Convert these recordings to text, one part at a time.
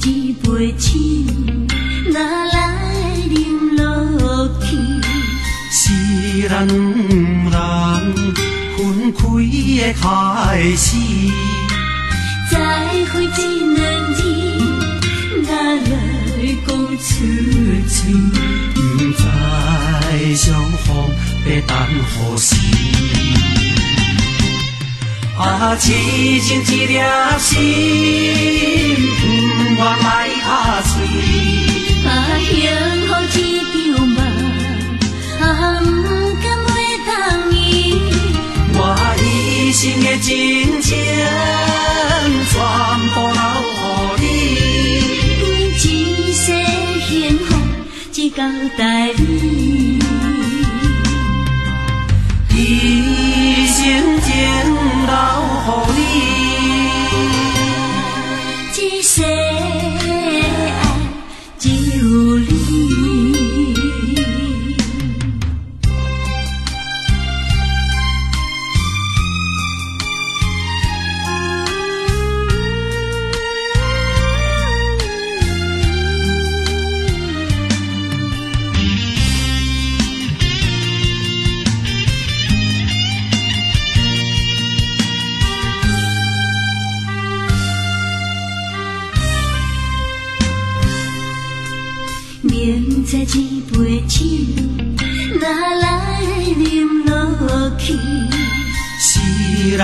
一杯酒，哪来饮落去？是咱两人分开的开始。再会这两字，哪来讲出嘴？不知相逢要等何时？啊，痴情一粒心，我来打碎。啊，幸福一场梦，啊，不甘袂当伊。我一生的真情，全部留予你。一世幸福只交代你，一生情留予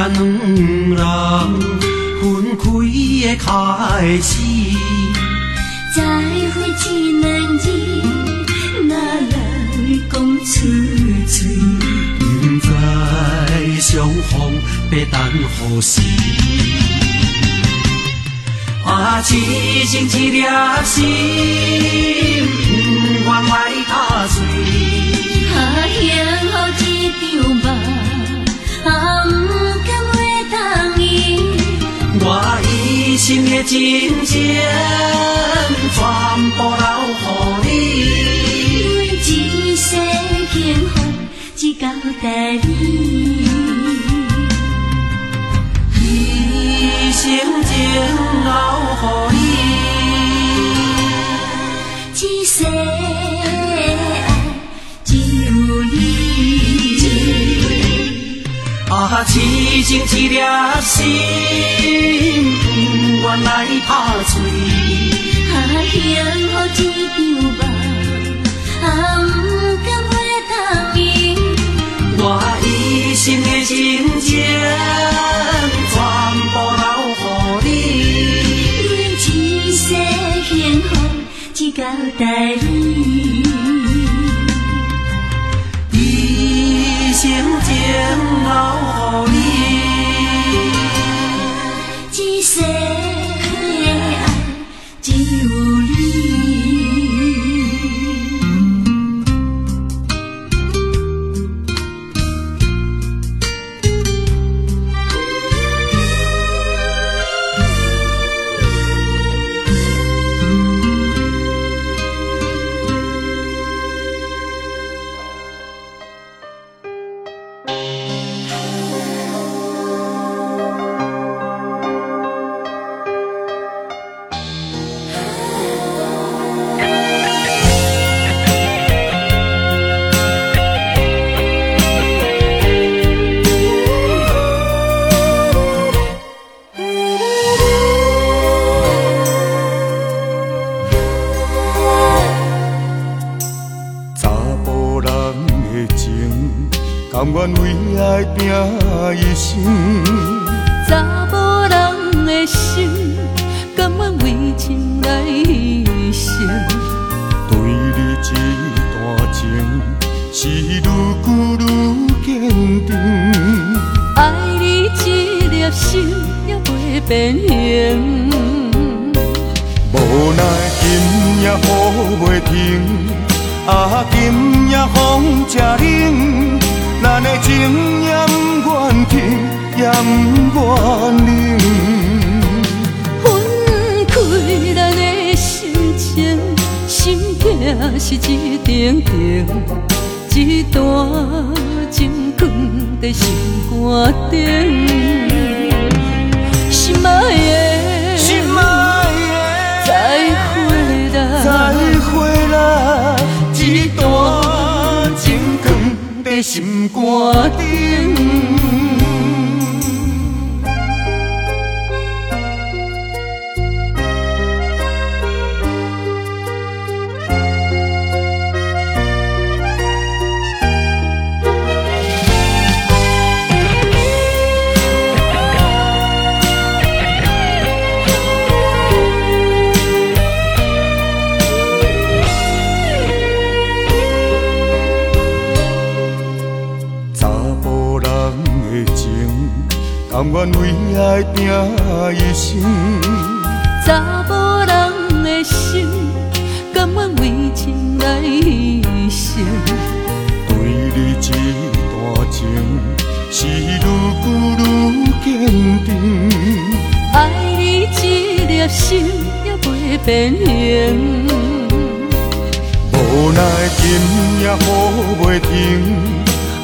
人分开的开始。再会一两字，哪来讲出嘴？不知相逢要等何时？啊，痴情一粒心，不愿来打碎。啊，幸福一场梦，啊，不。我一生的真情，全部留予你。一世幸福只交代你，一生情留予你。一世啊，痴情一粒心，不愿来打碎。啊，幸福一场梦，啊，不甘袂当伊。我一生的真情，全部留乎你。一世幸福只交代你，一生情留予你。愿为爱拼一生。查某人的心，甘愿为情来牺牲。对你这段情，是愈久愈坚定。爱你一颗心也袂变形。无奈今夜雨袂停，啊，今夜风正冷，咱的情也不愿停，也不愿冷。分开咱的心情，心痛是一定定，一段情放在心肝顶。心爱的，心肝顶。甘愿为爱拼一生，查某人的心，甘愿为情来牺牲。对你这段情，是愈久愈坚定。爱你一粒心也袂变形。无奈今夜雨袂停，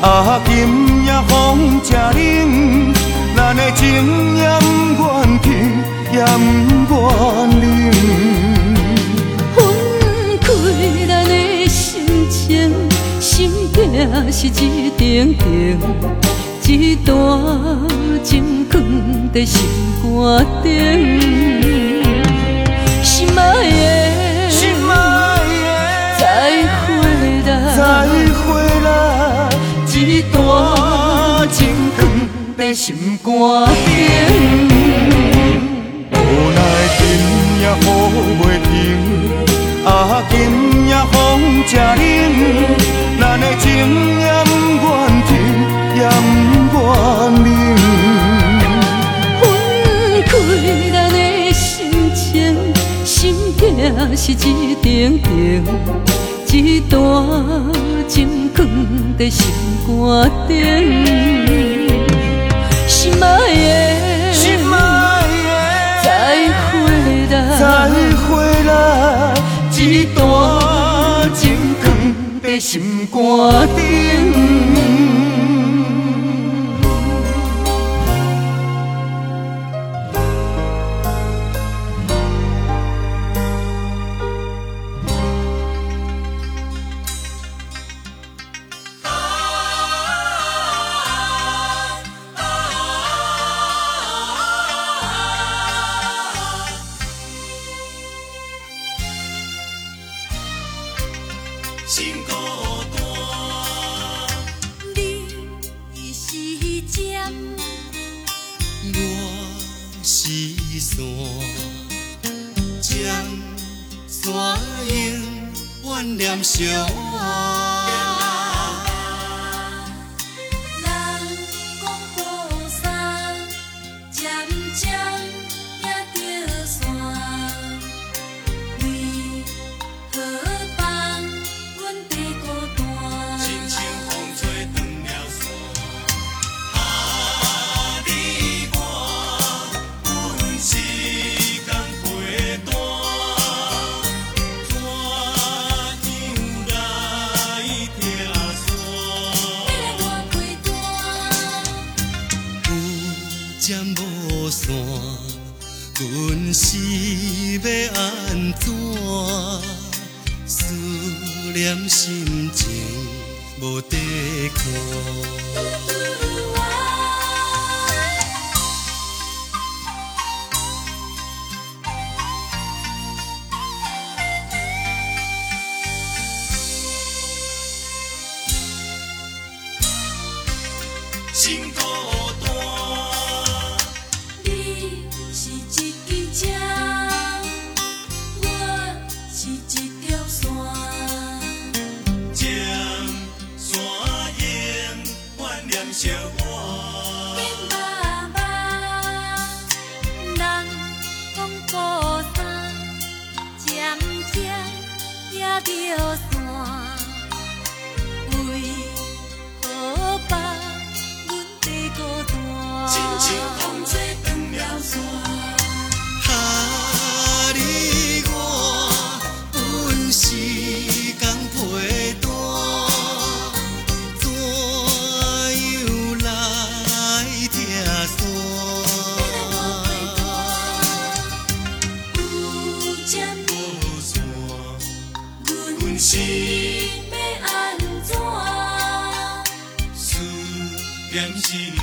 啊，今夜风正冷。咱的情也不愿停，也不愿冷。分开咱的心。情，心痛是一顶顶，一段情藏在心肝顶。心爱的，心爱的，再回来，再回来，一段情藏。心肝顶，无奈今夜雨袂停，啊，今夜风正冷，咱的情也不愿停，也不愿冷。分开咱的心情，心痛是一顶顶，一段情藏在心肝顶。心爱的，再回来，再回来，一段情藏在心肝顶。一线，将山永远念相爱。心要安怎？思念是。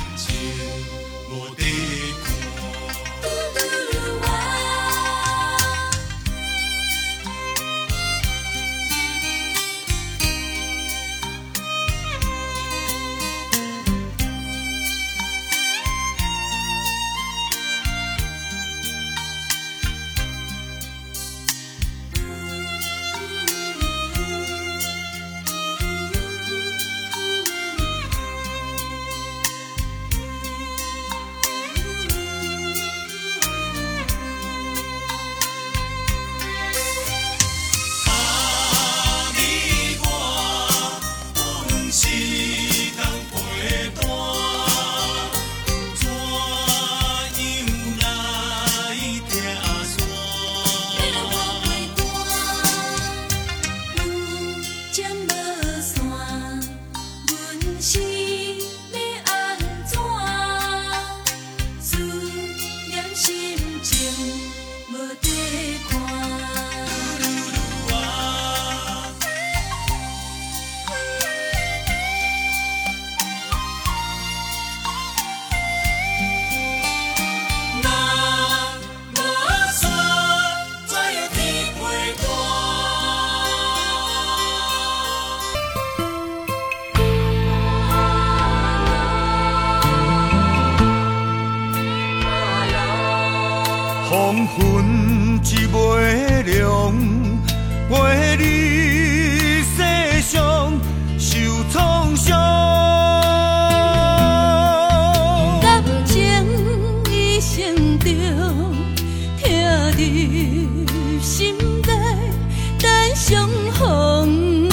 相逢。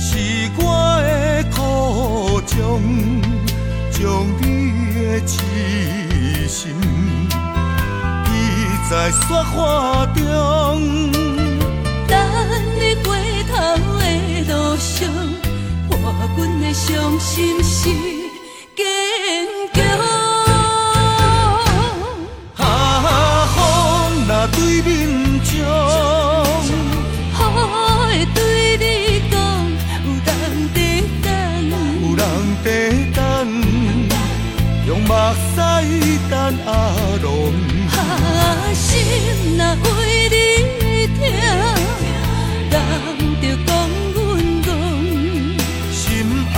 是我的苦衷，将你的痴心记在雪花中。等你回头的路上，伴阮的伤心是坚强。啊，风若对面用目屎等阿龙。啊，心若为你疼，人着讲阮戆。心爱，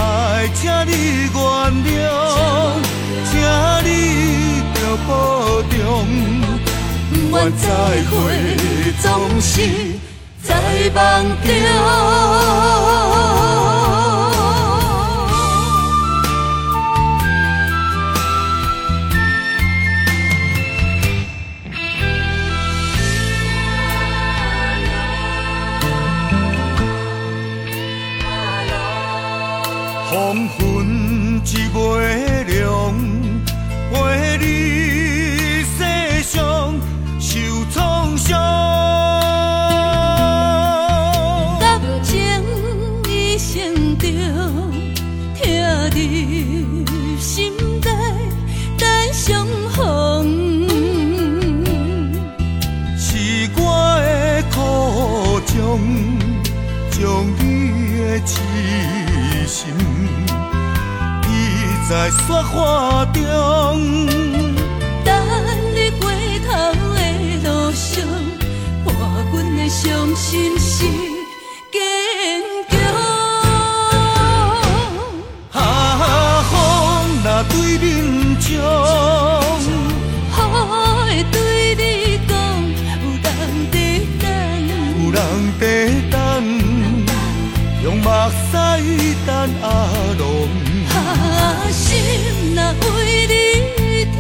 请你原谅，请你着保重。不愿再会，总是在梦中。在雪花中。等你回头的路上，伴阮的伤心是为你疼，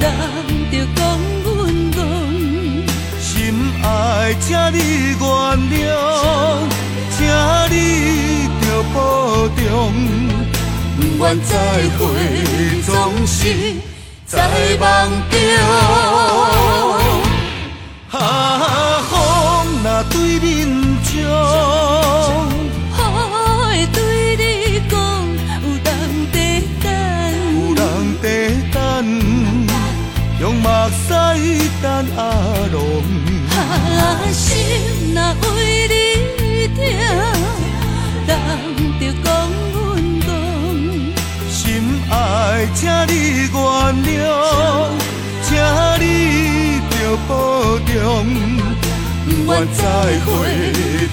人着讲阮戆。心爱，请你原谅，请你着保重。不愿再会，总是在梦中。啊，风若对面冲，阿阿龙，啊心若为你痛，人着讲阮戆。心爱，请你原谅，请你着保重，不愿再会，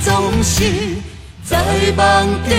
总是在梦中。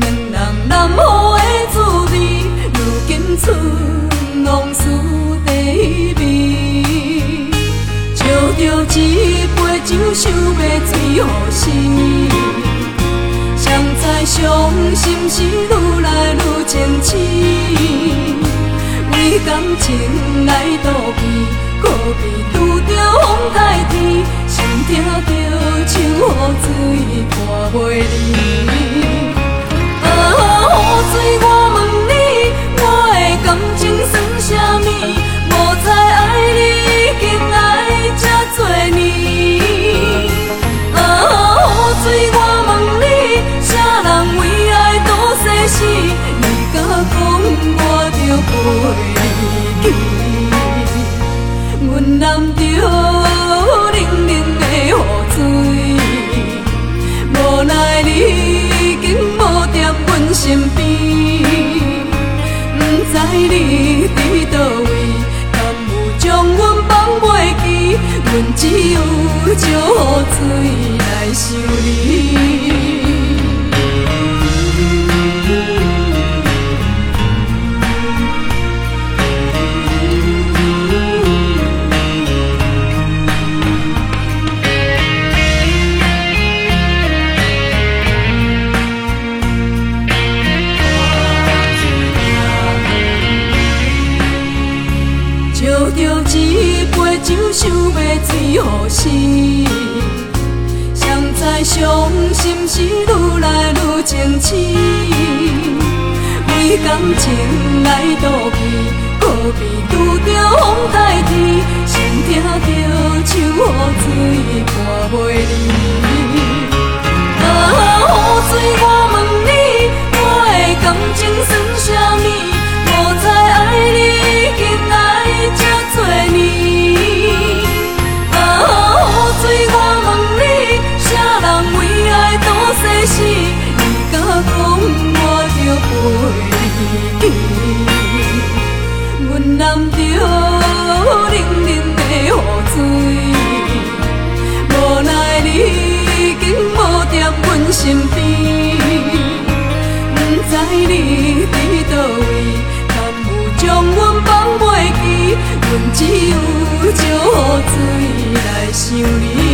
两人难好的滋味，如今春往事地味，借着一杯酒，想要醉予死。谁知伤心是愈来愈清醒，为感情来赌气，可悲拄着风台天，听着像雨水破袂离。啊，雨水，我问你，我的感情算啥物？无再爱你，已经爱这多年。啊，雨水，我问你，啥人为爱赌生死？你甲讲我着陪你伫倒位，敢有将阮放袂记？阮只有借雨水来想是。谁知伤心是愈来愈清醒，为感情来赌气，可悲拄着风台天，心痛着只有借雨水来想你。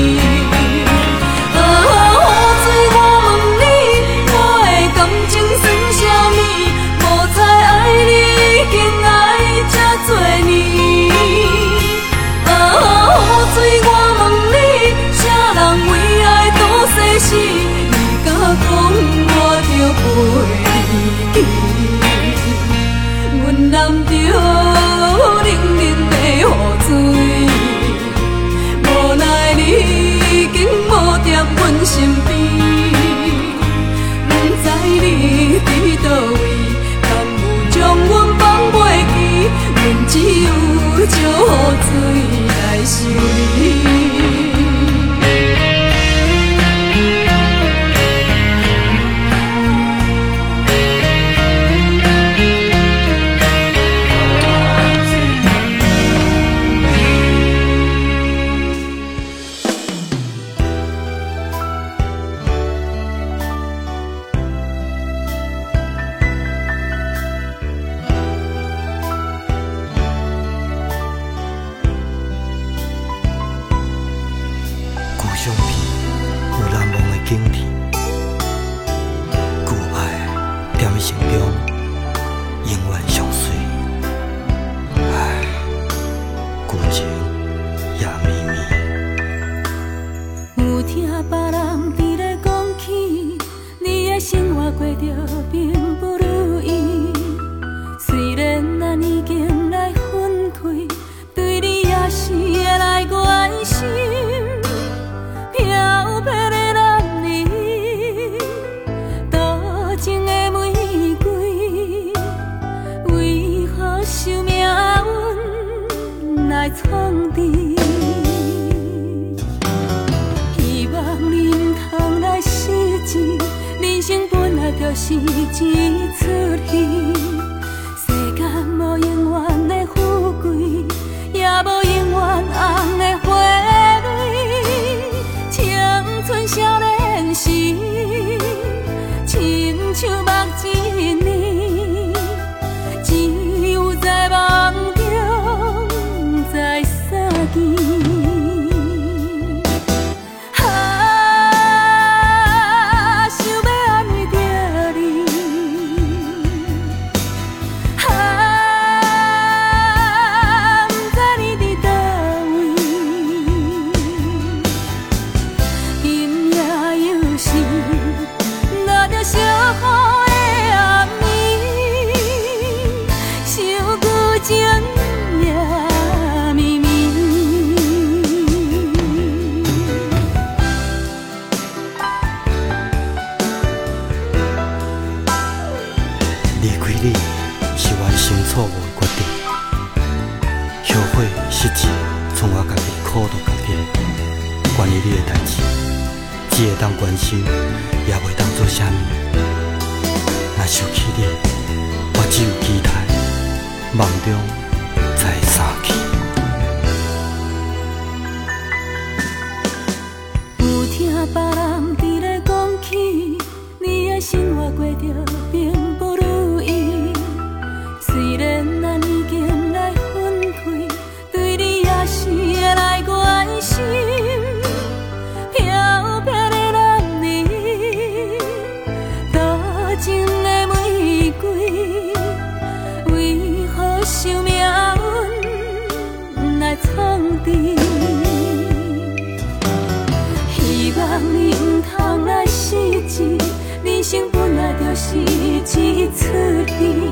晶体。什么？若想起你，我只有期待梦中再相见。You.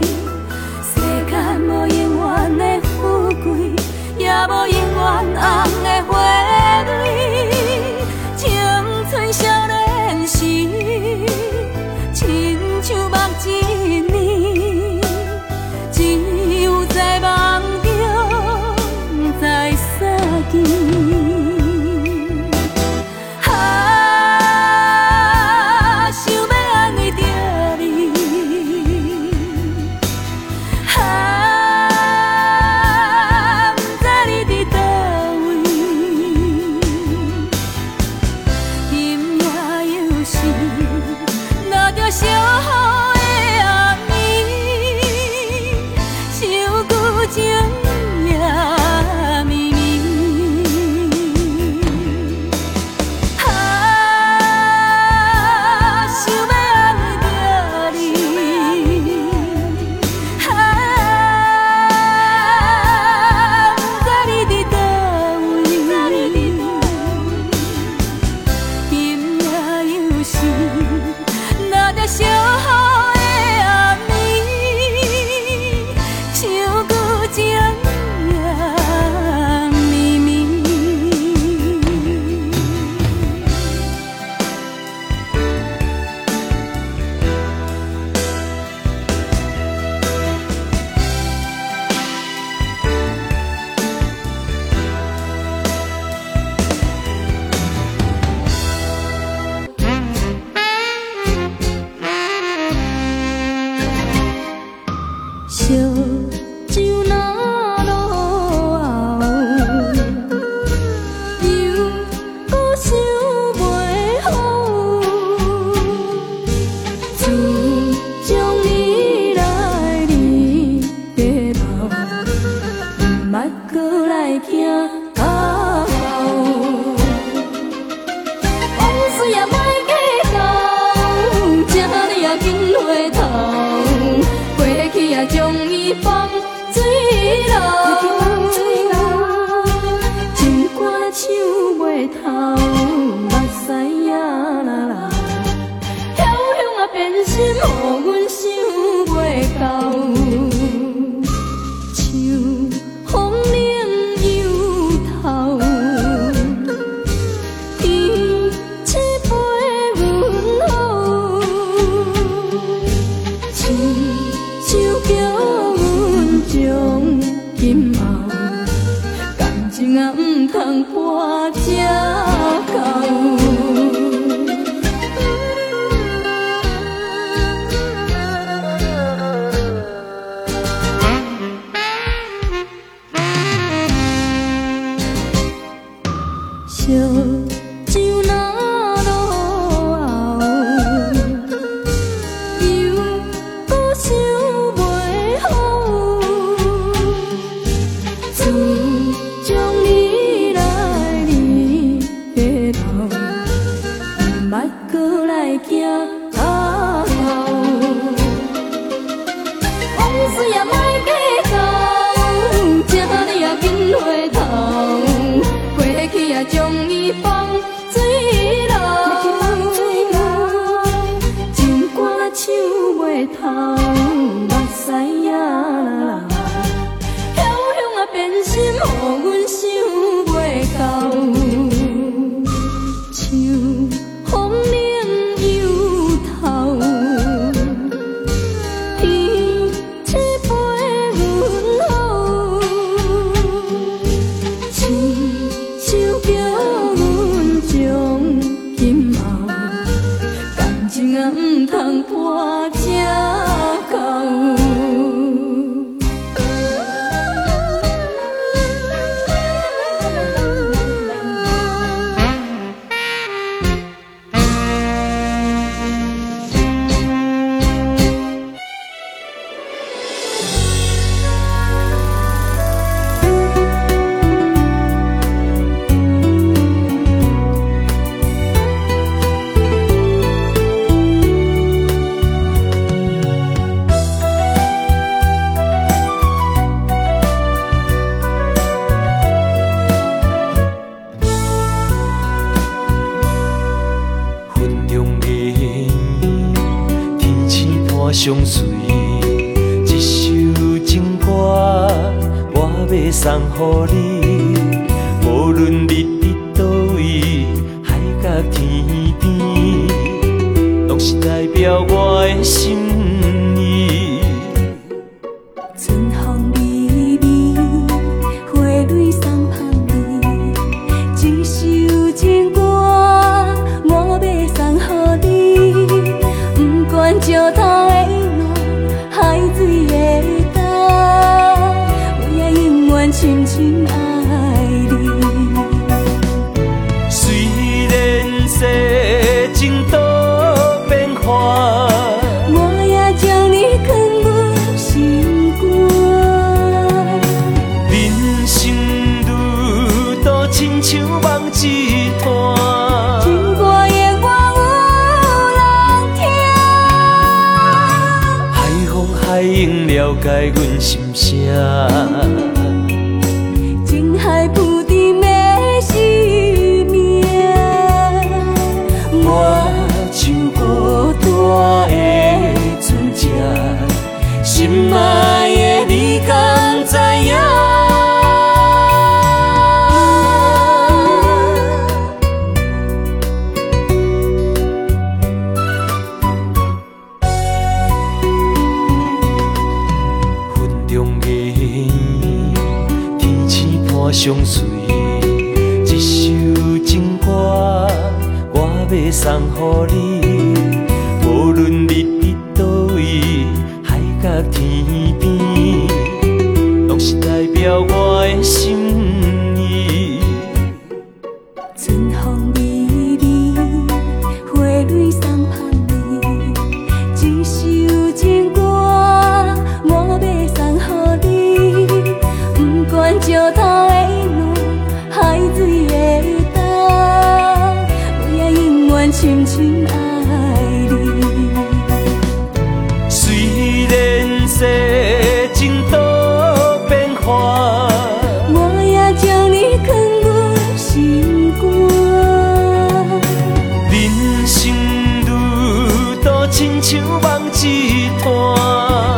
亲像梦一段，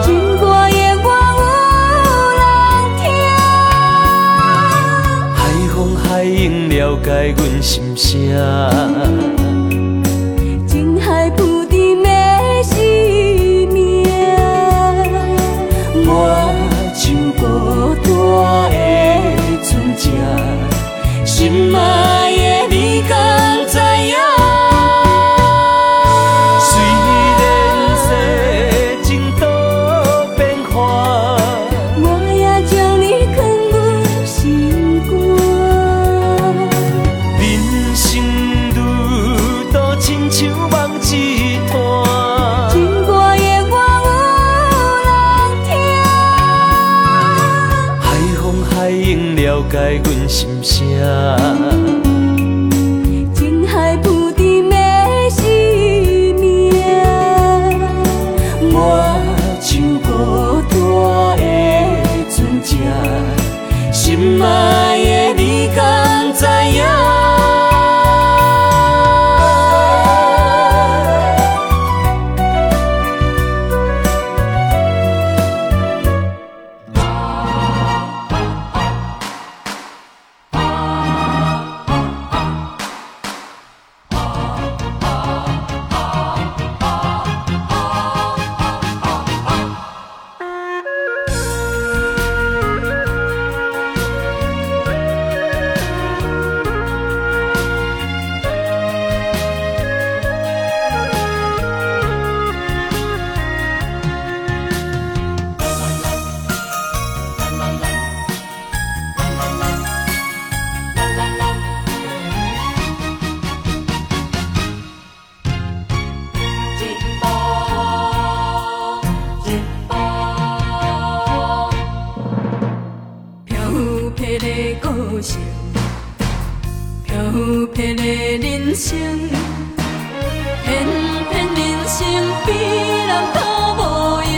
人疼，海风海了解阮心声。个性，漂泊的人生，偏偏人生比人较无用。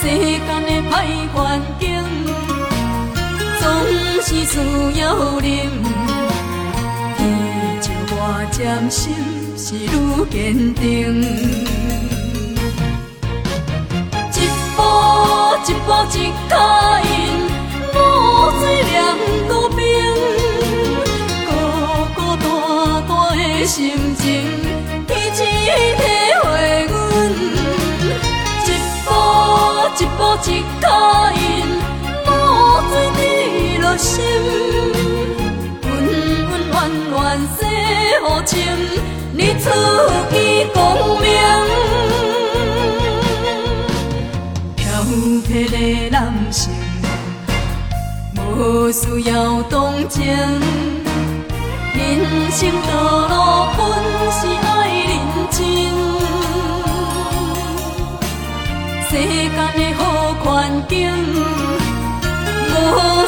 世间的歹环境，总是需要忍。天照我渐心是愈坚定。一步一脚印，露水凉孤冰，孤孤单单的心情，天星体会阮。一步一步一脚印，露水滴落心，温温暖暖洗好情，你出见光明。迄个男性，无需要同情。人生道路本是爱认真，世间的好环境，无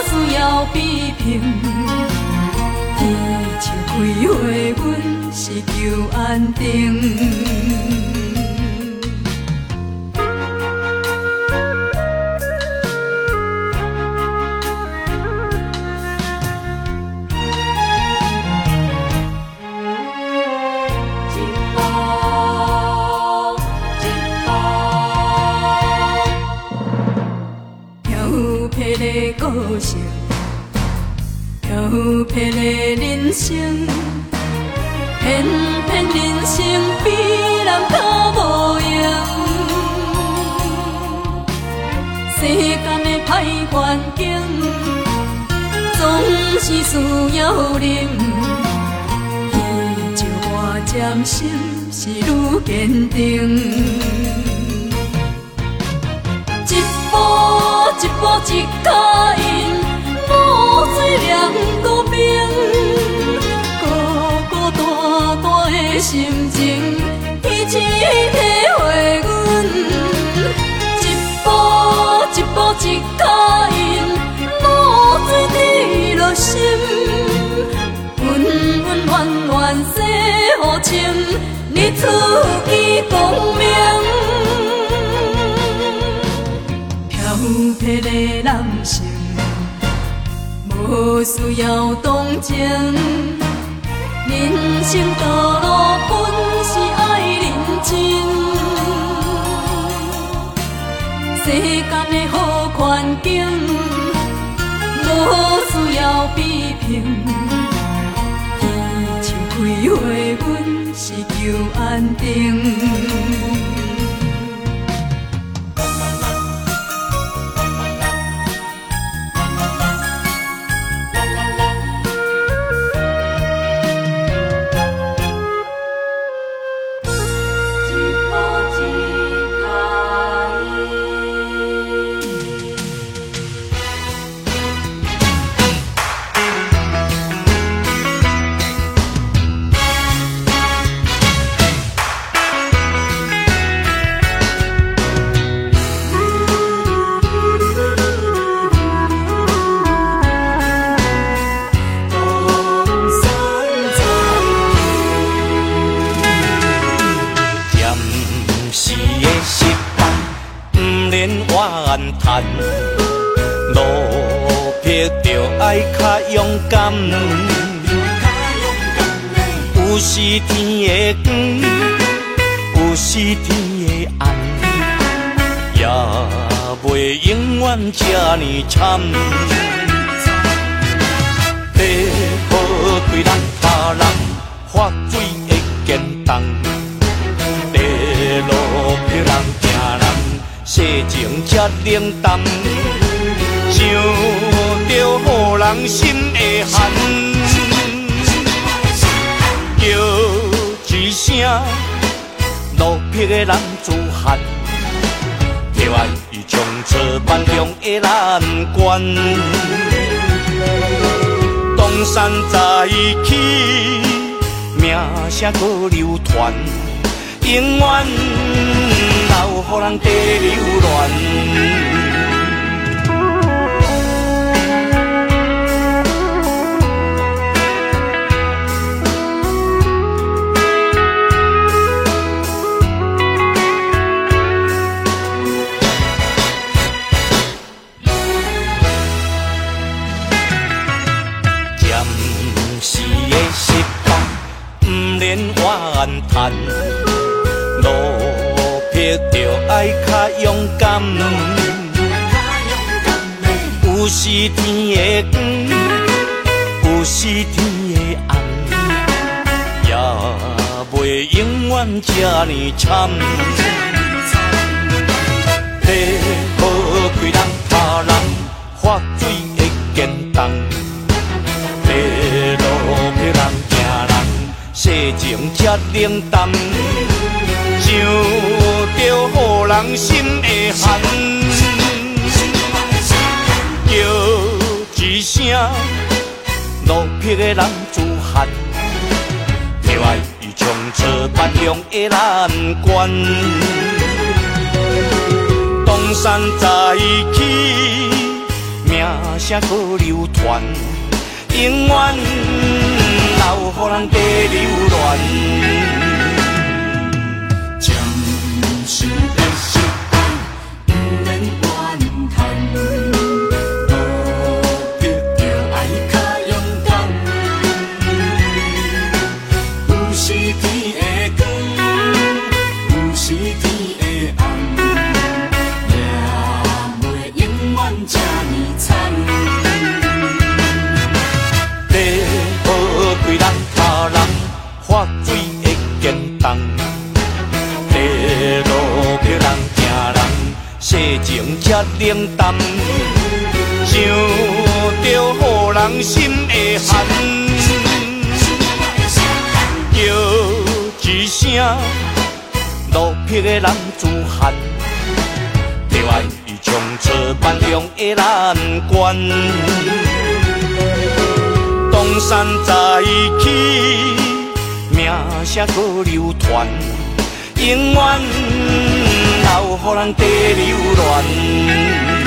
需要批评。天树开花，阮是求安定。漂泊的人生，偏偏人生比人较无用。世间的歹环境，总是需要忍。天照我渐心是愈坚定，一步一步一脚印。露水凉孤冰，孤孤单单的心情，天星体会阮。一步一步一脚印，露水滴落心，温温暖暖洗好情，日出见光泊的男性。无需要同情，人生道路本是爱认真。世间的好环境，无需要批评。天树开花，阮是求安定。失败，不免怨叹。路劈着爱较勇敢，有时天会光，有时天会暗，也袂永远这呢惨。花开人，他人花水会坚强。世情这冷淡，想着好人心会寒，叫一声落魄的男子汉，跳岸伊冲出万中的难关。东山再起，名声搁流传。永远留乎人，地留恋暂时的失败，毋免怨叹。爱较勇敢。有时天的光，有时天的暗，也袂永远这呢惨。地好开人他人发水会见重，地路别人行人世情才冷淡，想着予人心会寒，叫一声落魄的人自寒，就爱伊冲出万良的难关。东山再起，名声搁流传，永远留予人地流乱。冷淡，想着予人心会寒，叫一声落魄的男子汉，就爱伊冲出万良的难关。东山再起，名声搁流传，永远留予人地流乱。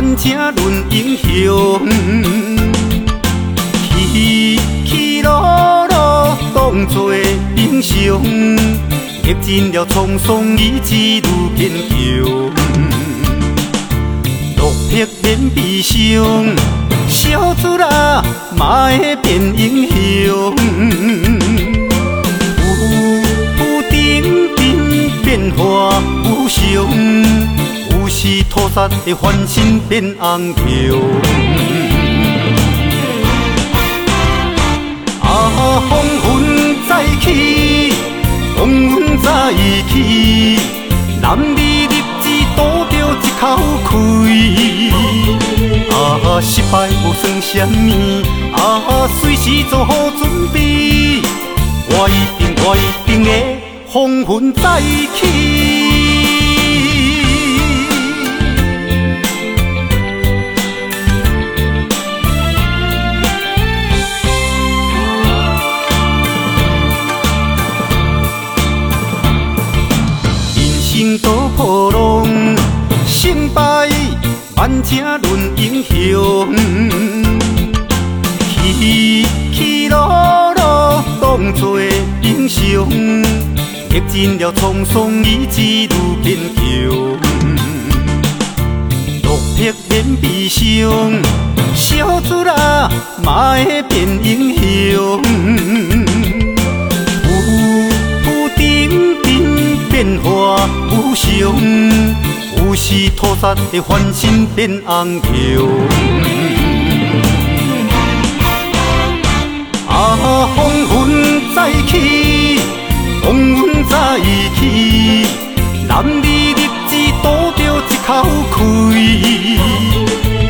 万正论英雄。起起落落当作英雄，历尽了沧桑，意志愈坚强。落魄免悲伤，小子啊，嘛会变英雄。有顶顶变化无常，有时土煞会翻身变红桥。啊，风云再起，风云再起，男儿立志赌着一口气。啊，失败无算什么，啊，随时做好准备。我一定，我一定会风云再起。万正论英雄。起起落落当作英雄，历尽了沧桑，意志愈坚强。落魄免悲伤，小子啊，嘛会变英雄。有有顶顶变化无常，有时土煞会翻身变红桥。啊，风云再起，风云再起，男儿立志赌着一口气。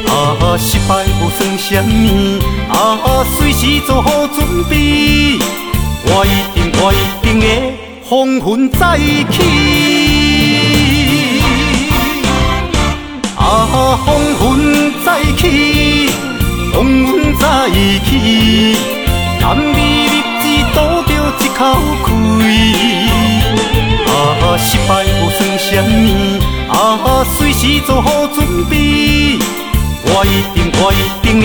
啊，失败无算什么，啊，随时做好准备。我一定，我一定会风云再起。啊风云再起，风云再起，男儿立志赌着一口气。啊，失败无算什么，啊，随时做好准备。我一定，我一定会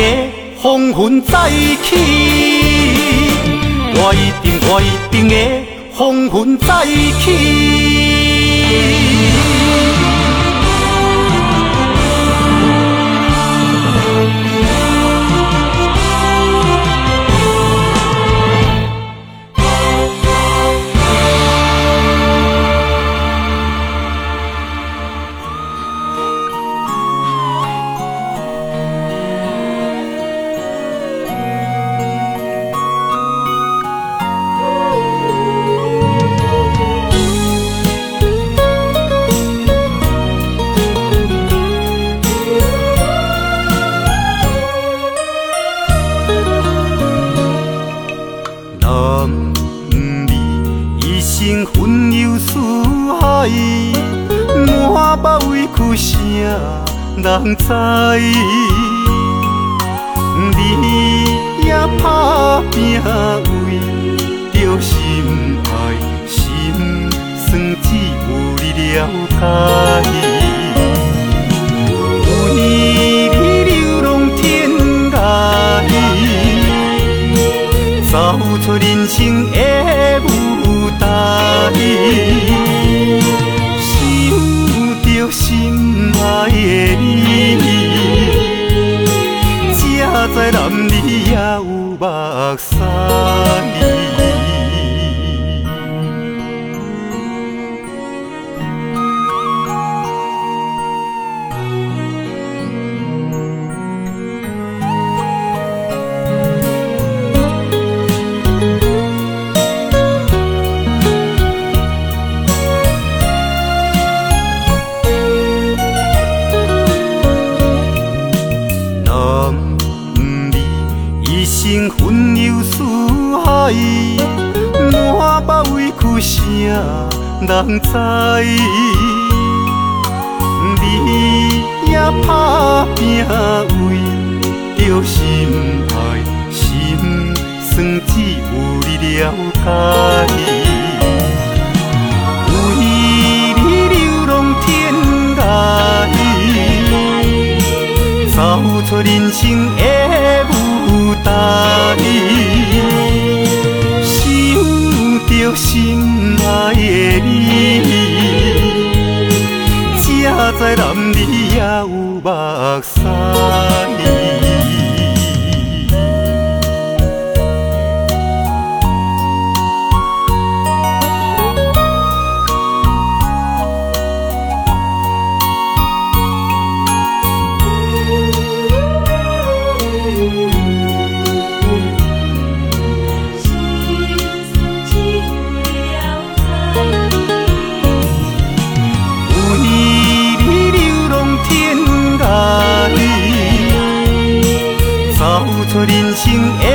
风云再起。我一定，我一定会风云再起。为你流浪天涯，走出人生的舞台，想着心爱的你，才知男儿也有目屎。人知？你也打拼为着心爱，心酸只有你了解。为你流浪天涯。走出人生的舞台，着心爱的你，才知男儿也有目屎。出人生的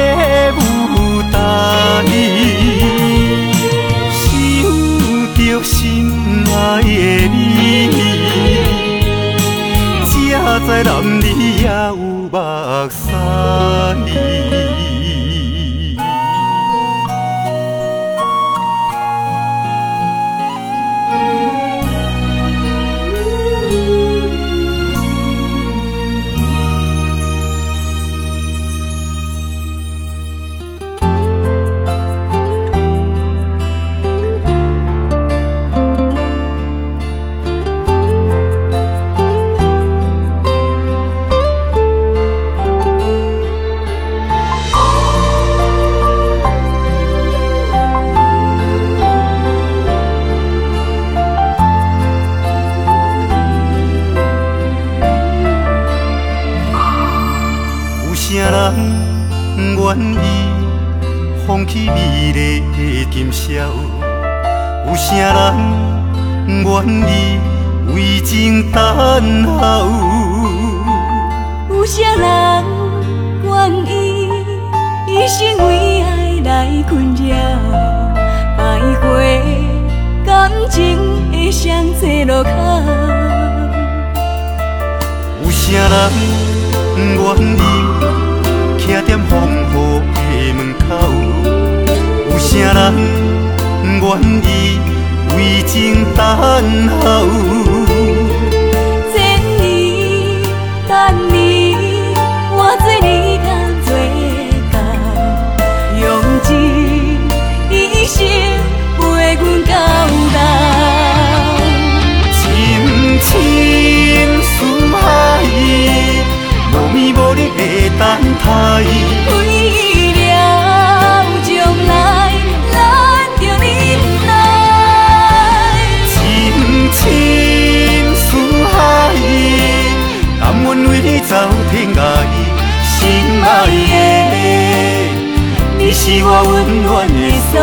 是我温暖的所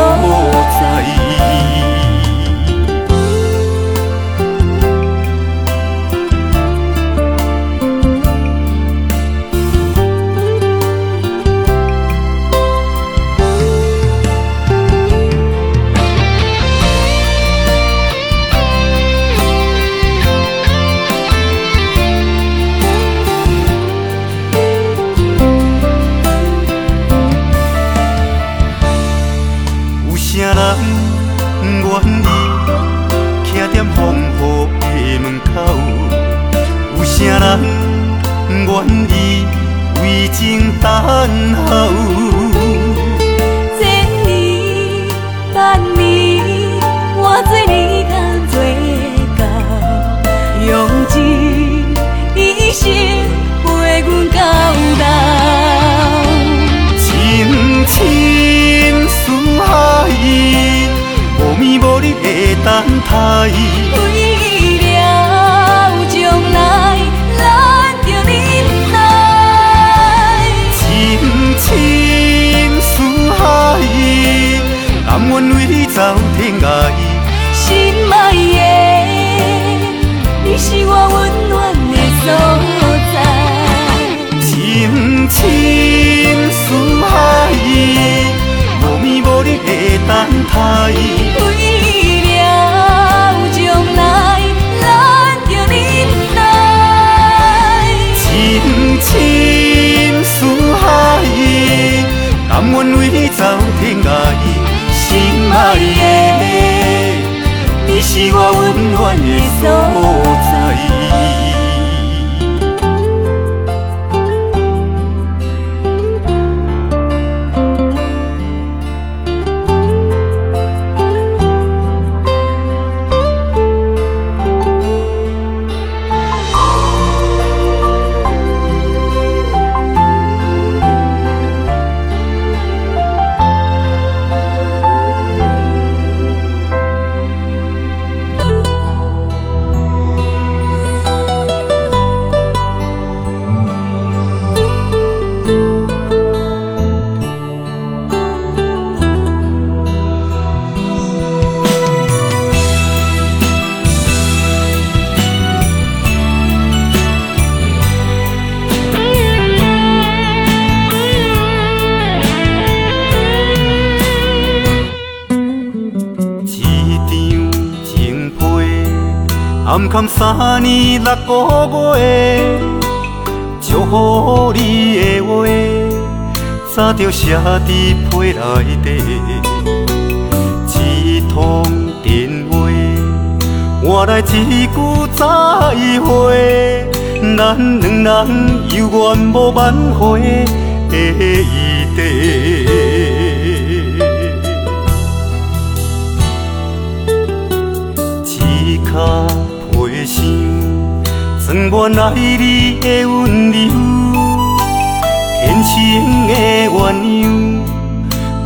在。意为情等候？千年等你，换做你通做到，用尽一生陪阮到老。深深思海，无眠无日的等待。眠无日的等待。为了将来，咱着忍耐。深深思海，甘愿为你走天涯。心爱的，你是我温暖的所在。暗藏三年六个月，祝福你的话，早就写在批内底。一通电话，换来一句再会，咱两人有缘无挽回的余地。装满爱你的温柔，天生的鸳鸯，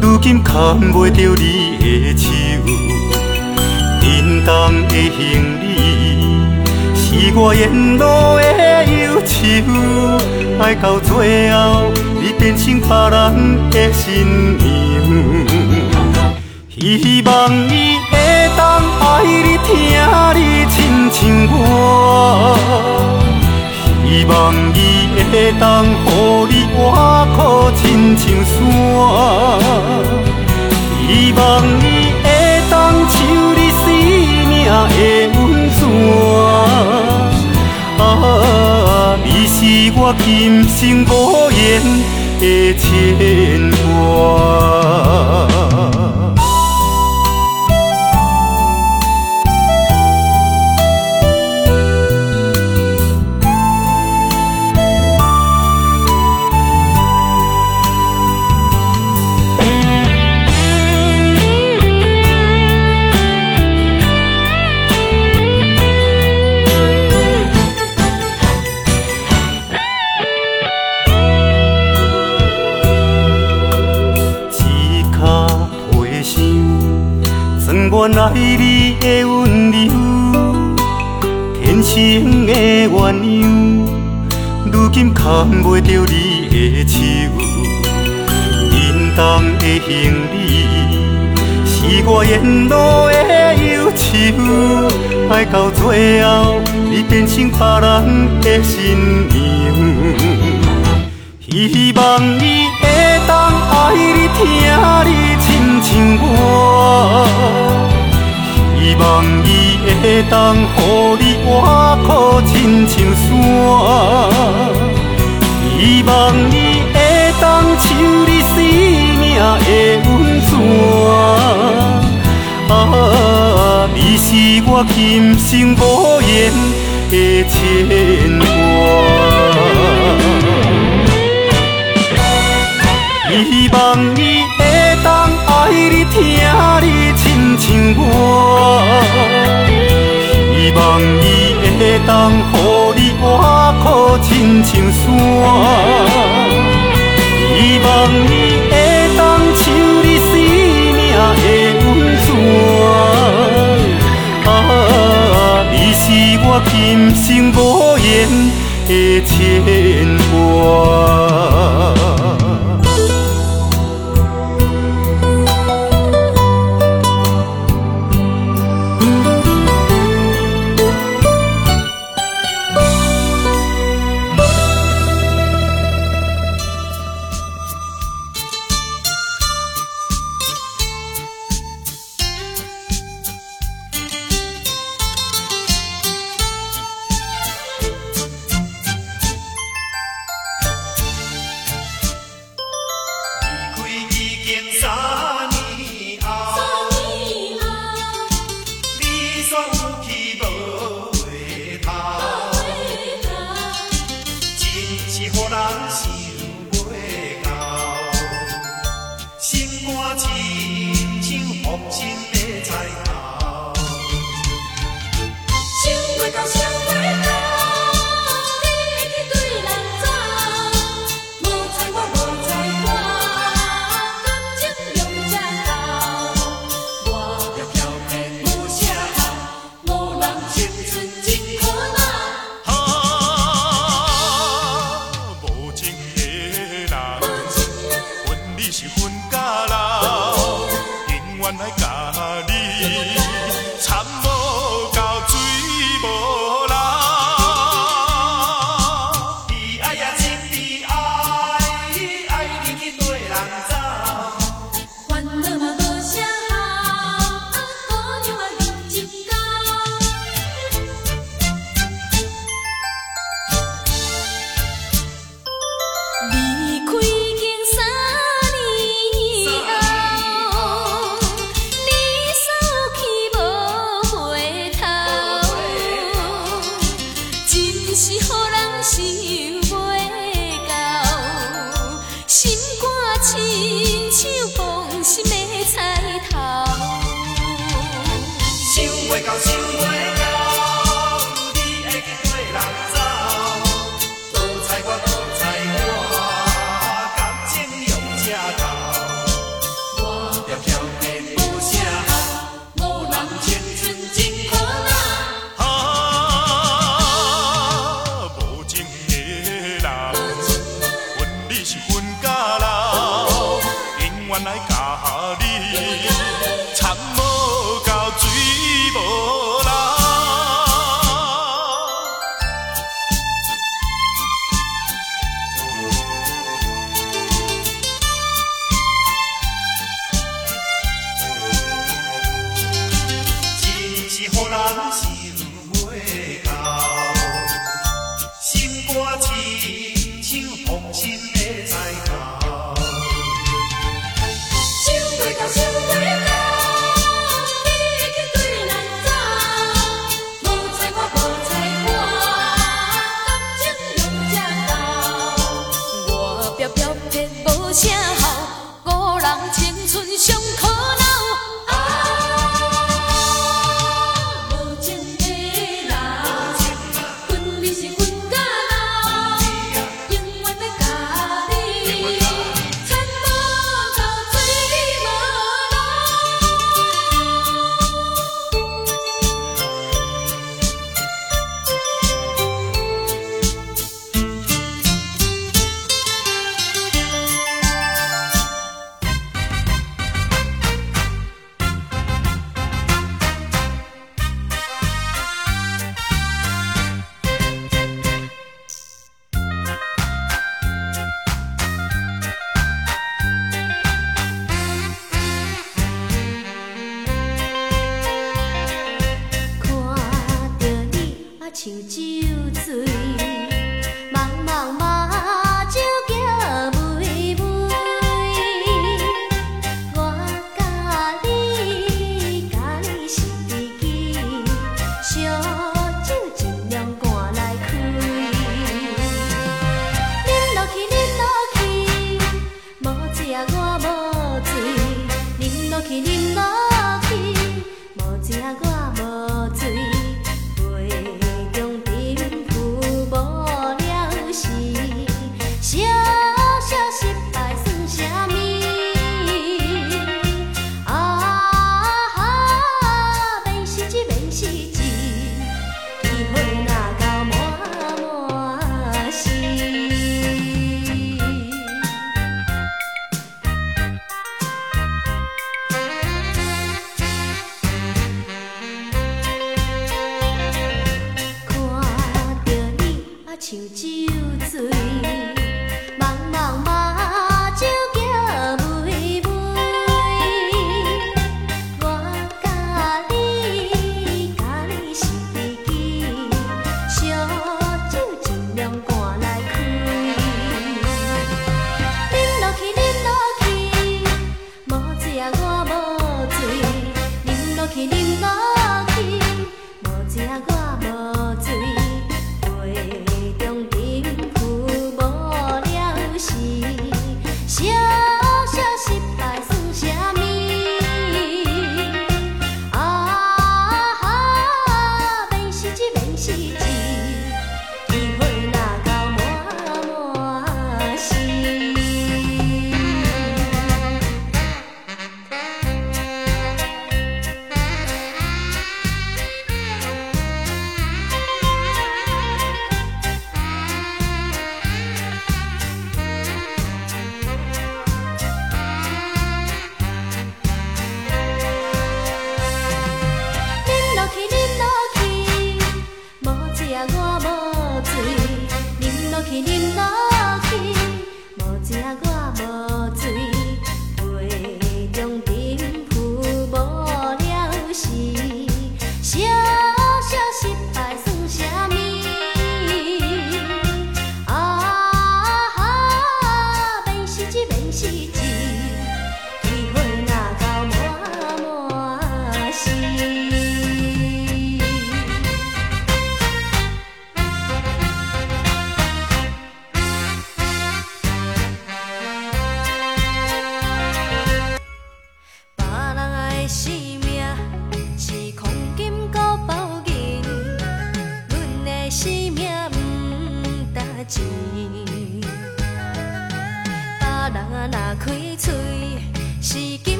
如今牵袂着你的手。沉重的行李，是我沿路的忧愁，爱到最后，你变成别人的新娘。希望你会爱你，听你亲像我，希望伊会当予你活苦亲像山，希望伊会当像你生命的温泉。啊，你是我今生无言的牵挂。原来你的温柔，天生的鸳鸯，如今牵袂着你的手，沉重的行李，是我沿路的忧愁，爱到最后，你变成别人的新娘。希望伊会当爱你，疼你亲像我，希望伊会当予你活苦亲像山，希望伊会当像你生命的温泉。啊，你是我今生无言的牵挂。希望你会爱你，听你亲像我，希望伊会当予你活苦亲像山，希望伊会当像你生命的温泉。啊，你是我今生无言的牵挂。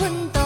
酒伴阮度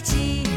起